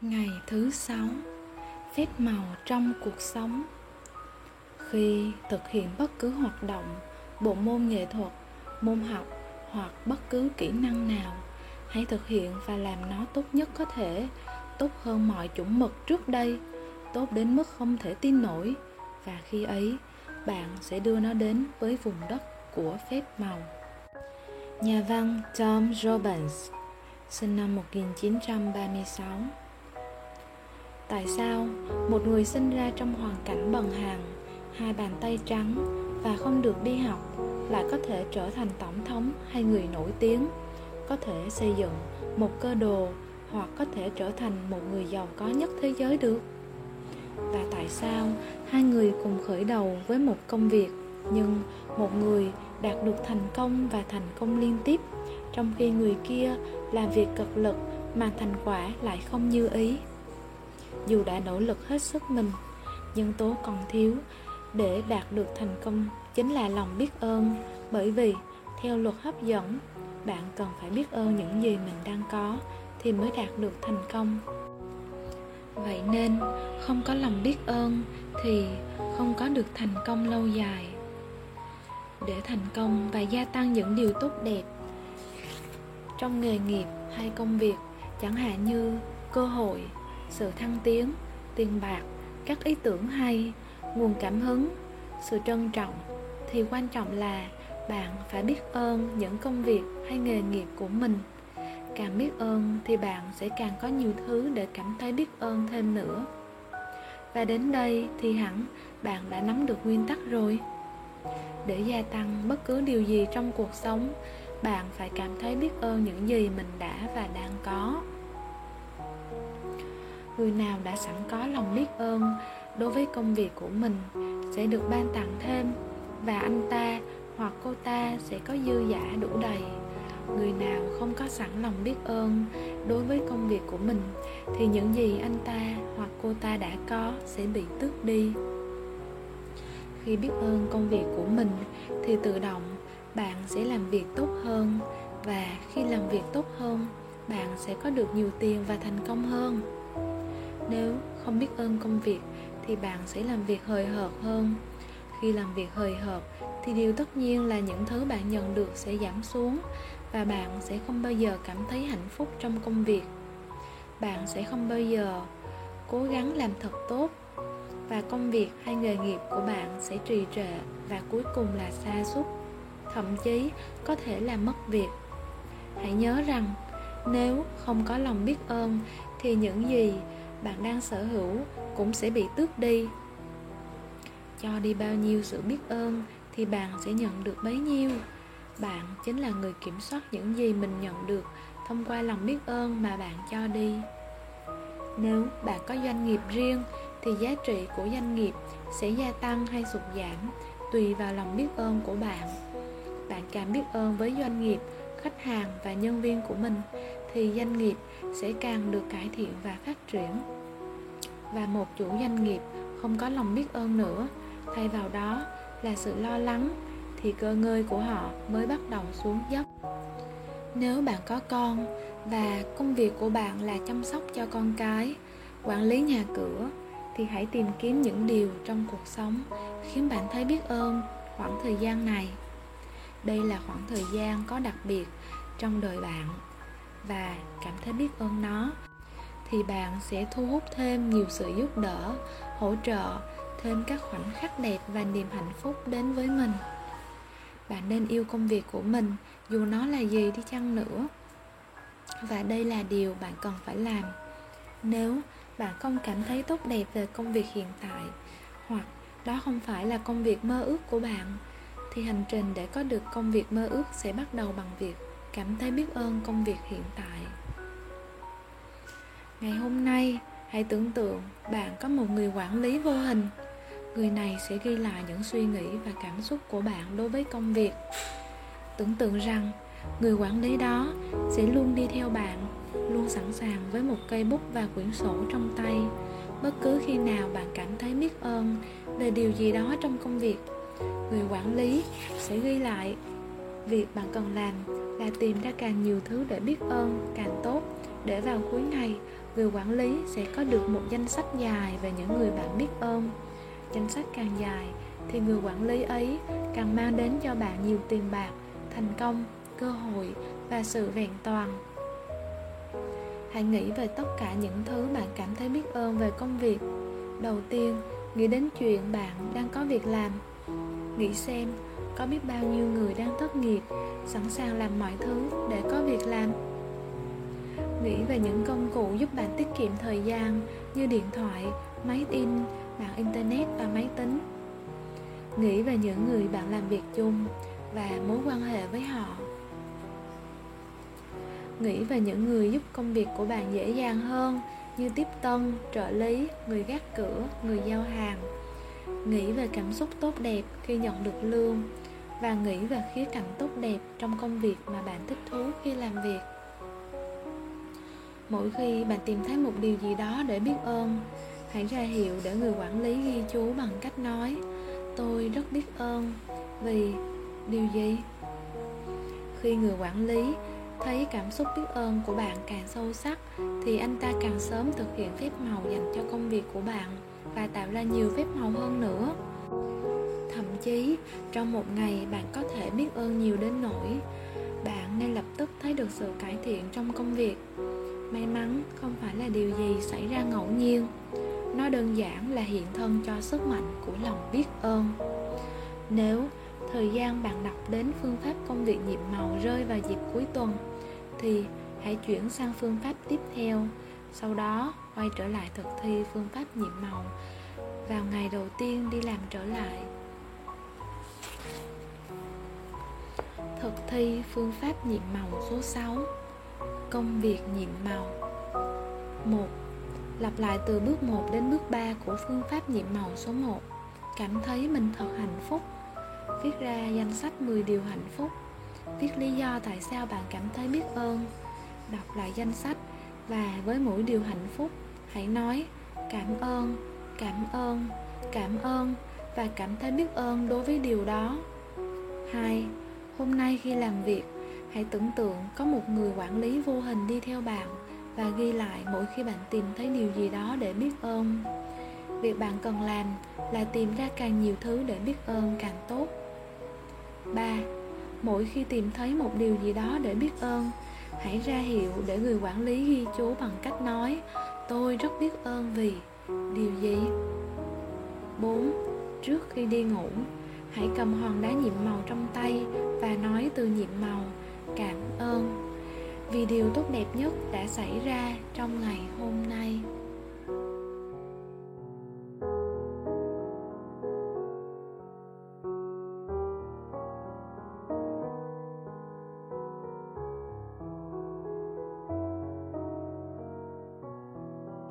Ngày thứ sáu Phép màu trong cuộc sống. Khi thực hiện bất cứ hoạt động, bộ môn nghệ thuật, môn học hoặc bất cứ kỹ năng nào Hãy thực hiện và làm nó tốt nhất có thể Tốt hơn mọi chuẩn mực trước đây Tốt đến mức không thể tin nổi. Và khi ấy, bạn sẽ đưa nó đến với vùng đất của phép màu. Nhà văn Tom Robbins sinh năm 1936 Tại sao một người sinh ra trong hoàn cảnh bần hàn, hai bàn tay trắng và không được đi học lại có thể trở thành tổng thống hay người nổi tiếng, có thể xây dựng một cơ đồ hoặc có thể trở thành một người giàu có nhất thế giới được? Và tại sao hai người cùng khởi đầu với một công việc nhưng một người đạt được thành công và thành công liên tiếp trong khi người kia làm việc cực lực mà thành quả lại không như ý dù đã nỗ lực hết sức mình nhân tố còn thiếu. Để đạt được thành công chính là lòng biết ơn. Bởi vì, theo luật hấp dẫn, bạn cần phải biết ơn những gì mình đang có thì mới đạt được thành công. Vậy nên, không có lòng biết ơn thì không có được thành công lâu dài. Để thành công và gia tăng những điều tốt đẹp trong nghề nghiệp hay công việc, chẳng hạn như cơ hội sự thăng tiến, tiền bạc, các ý tưởng hay, nguồn cảm hứng, sự trân trọng. Thì quan trọng là bạn phải biết ơn những công việc hay nghề nghiệp của mình. Càng biết ơn thì bạn sẽ càng có nhiều thứ để cảm thấy biết ơn thêm nữa. Và đến đây thì hẳn bạn đã nắm được nguyên tắc rồi. Để gia tăng bất cứ điều gì trong cuộc sống, bạn phải cảm thấy biết ơn những gì mình đã và đang có người nào đã sẵn có lòng biết ơn đối với công việc của mình sẽ được ban tặng thêm và anh ta hoặc cô ta sẽ có dư giả đủ đầy. Người nào không có sẵn lòng biết ơn đối với công việc của mình thì những gì anh ta hoặc cô ta đã có sẽ bị tước đi. Khi biết ơn công việc của mình thì tự động bạn sẽ làm việc tốt hơn và khi làm việc tốt hơn, bạn sẽ có được nhiều tiền và thành công hơn nếu không biết ơn công việc, thì bạn sẽ làm việc hời hợt hơn. Khi làm việc hời hợt, thì điều tất nhiên là những thứ bạn nhận được sẽ giảm xuống và bạn sẽ không bao giờ cảm thấy hạnh phúc trong công việc. Bạn sẽ không bao giờ cố gắng làm thật tốt và công việc hay nghề nghiệp của bạn sẽ trì trệ và cuối cùng là sa sút, thậm chí có thể là mất việc. Hãy nhớ rằng, nếu không có lòng biết ơn, thì những gì bạn đang sở hữu cũng sẽ bị tước đi. Cho đi bao nhiêu sự biết ơn thì bạn sẽ nhận được bấy nhiêu. Bạn chính là người kiểm soát những gì mình nhận được thông qua lòng biết ơn mà bạn cho đi. Nếu bạn có doanh nghiệp riêng thì giá trị của doanh nghiệp sẽ gia tăng hay sụt giảm tùy vào lòng biết ơn của bạn. Bạn càng biết ơn với doanh nghiệp, khách hàng và nhân viên của mình thì doanh nghiệp sẽ càng được cải thiện và phát triển. Và một chủ doanh nghiệp không có lòng biết ơn nữa, thay vào đó là sự lo lắng thì cơ ngơi của họ mới bắt đầu xuống dốc. Nếu bạn có con và công việc của bạn là chăm sóc cho con cái, quản lý nhà cửa, thì hãy tìm kiếm những điều trong cuộc sống khiến bạn thấy biết ơn khoảng thời gian này. Đây là khoảng thời gian có đặc biệt trong đời bạn và cảm thấy biết ơn nó, thì bạn sẽ thu hút thêm nhiều sự giúp đỡ, hỗ trợ, thêm các khoảnh khắc đẹp và niềm hạnh phúc đến với mình. Bạn nên yêu công việc của mình, dù nó là gì đi chăng nữa. Và đây là điều bạn cần phải làm. Nếu bạn không cảm thấy tốt đẹp về công việc hiện tại, hoặc đó không phải là công việc mơ ước của bạn, thì hành trình để có được công việc mơ ước sẽ bắt đầu bằng việc cảm thấy biết ơn công việc hiện tại. Ngày hôm nay, hãy tưởng tượng bạn có một người quản lý vô hình. Người này sẽ ghi lại những suy nghĩ và cảm xúc của bạn đối với công việc. Tưởng tượng rằng, người quản lý đó sẽ luôn đi theo bạn, luôn sẵn sàng với một cây bút và quyển sổ trong tay. Bất cứ khi nào bạn cảm thấy biết ơn về điều gì đó trong công việc, người quản lý sẽ ghi lại việc bạn cần làm là tìm ra càng nhiều thứ để biết ơn, càng tốt. Để vào cuối ngày, người quản lý sẽ có được một danh sách dài về những người bạn biết ơn. Danh sách càng dài thì người quản lý ấy càng mang đến cho bạn nhiều tiền bạc, thành công, cơ hội và sự vẹn toàn. Hãy nghĩ về tất cả những thứ bạn cảm thấy biết ơn về công việc. Đầu tiên, nghĩ đến chuyện bạn đang có việc làm. Nghĩ xem có biết bao nhiêu người đang thất nghiệp, sẵn sàng làm mọi thứ để có việc làm? Nghĩ về những công cụ giúp bạn tiết kiệm thời gian như điện thoại, máy in, mạng internet và máy tính. Nghĩ về những người bạn làm việc chung và mối quan hệ với họ. Nghĩ về những người giúp công việc của bạn dễ dàng hơn như tiếp tân, trợ lý, người gác cửa, người giao hàng nghĩ về cảm xúc tốt đẹp khi nhận được lương và nghĩ về khía cạnh tốt đẹp trong công việc mà bạn thích thú khi làm việc. Mỗi khi bạn tìm thấy một điều gì đó để biết ơn, hãy ra hiệu để người quản lý ghi chú bằng cách nói, tôi rất biết ơn vì điều gì. Khi người quản lý thấy cảm xúc biết ơn của bạn càng sâu sắc, thì anh ta càng sớm thực hiện phép màu dành cho công việc của bạn và tạo ra nhiều phép màu hơn nữa. Thậm chí, trong một ngày bạn có thể biết ơn nhiều đến nỗi bạn ngay lập tức thấy được sự cải thiện trong công việc. May mắn không phải là điều gì xảy ra ngẫu nhiên, nó đơn giản là hiện thân cho sức mạnh của lòng biết ơn. Nếu thời gian bạn đọc đến phương pháp công việc nhiệm màu rơi vào dịp cuối tuần, thì hãy chuyển sang phương pháp tiếp theo, sau đó quay trở lại thực thi phương pháp nhiệm màu vào ngày đầu tiên đi làm trở lại. Thực thi phương pháp nhiệm màu số 6 công việc nhiệm màu. 1 lặp lại từ bước 1 đến bước 3 của phương pháp nhiệm màu số 1 cảm thấy mình thật hạnh phúc viết ra danh sách 10 điều hạnh phúc. Viết lý do tại sao bạn cảm thấy biết ơn. Đọc lại danh sách và với mỗi điều hạnh phúc, hãy nói cảm ơn cảm ơn cảm ơn và cảm thấy biết ơn đối với điều đó. Hai, hôm nay khi làm việc, hãy tưởng tượng có một người quản lý vô hình đi theo bạn và ghi lại mỗi khi bạn tìm thấy điều gì đó để biết ơn. Việc bạn cần làm là tìm ra càng nhiều thứ để biết ơn càng tốt. 3 mỗi khi tìm thấy một điều gì đó để biết ơn hãy ra hiệu để người quản lý ghi chú bằng cách nói tôi rất biết ơn vì điều gì 4. Trước khi đi ngủ, hãy cầm hòn đá nhiệm màu trong tay và nói từ nhiệm màu cảm ơn vì điều tốt đẹp nhất đã xảy ra trong ngày hôm nay